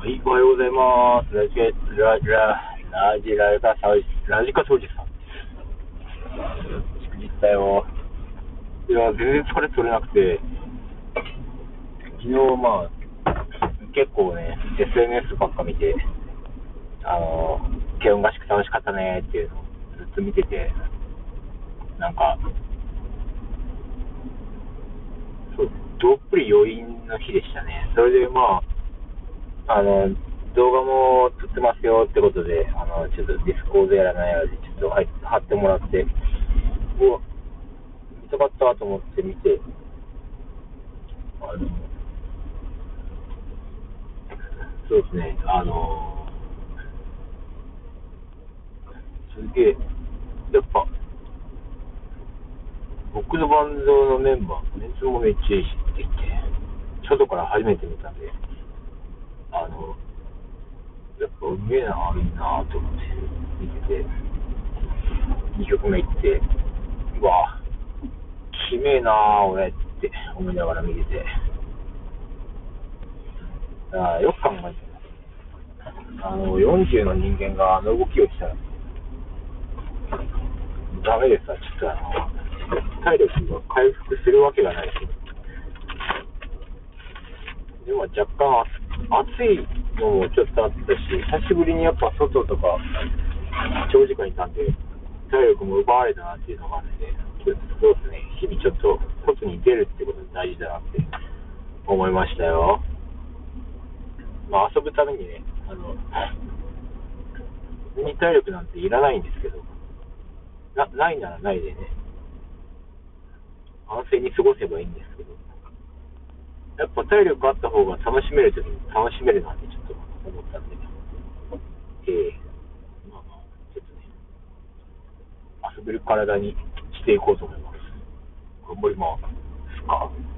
はい、おはようございます。ラジラジララジラジカサウラジカ掃除さん。祝日だよ。いや、全然疲れ取れなくて、昨日、まあ、結構ね、SNS ばっか見て、あの、慶音合宿楽しかったねっていうのをずっと見てて、なんか、そうどっぷり余韻の日でしたね。それでまあ、あの、動画も撮ってますよってことで、あの、ちょっと Discord やらないやらで、ちょっと貼ってもらって、うわ、見たかったと思って見て、あの、そうですね、あの、すげえ、やっぱ、僕のバンドのメンバー、メンツもめっちゃいいしって言って、外から初めて見たんで、あの、やっぱうめえな、いいなと思って見てて、2曲目行って、うわ、きめえな俺って思いながら見てて、あよく考えてあの、40の人間があの動きをしたら、ダメですわ、ちょっとあの、体力が回復するわけがないし。でも若干暑暑いのもちょっとあったし、久しぶりにやっぱ外とか長時間いたんで、体力も奪われたなっていうのがあるんで、ちょっとそうですね、日々ちょっと外に出るってことが大事だなって思いましたよ。まあ遊ぶためにね、あの、に体力なんていらないんですけど、なないならないでね、安静に過ごせばいいんですけど、やっぱ体力あった方が楽しめるときに楽しめるなってちょっと思ったんで、えーまあまあ、ちょっとね、遊べる体にしていこうと思います。頑張ります。か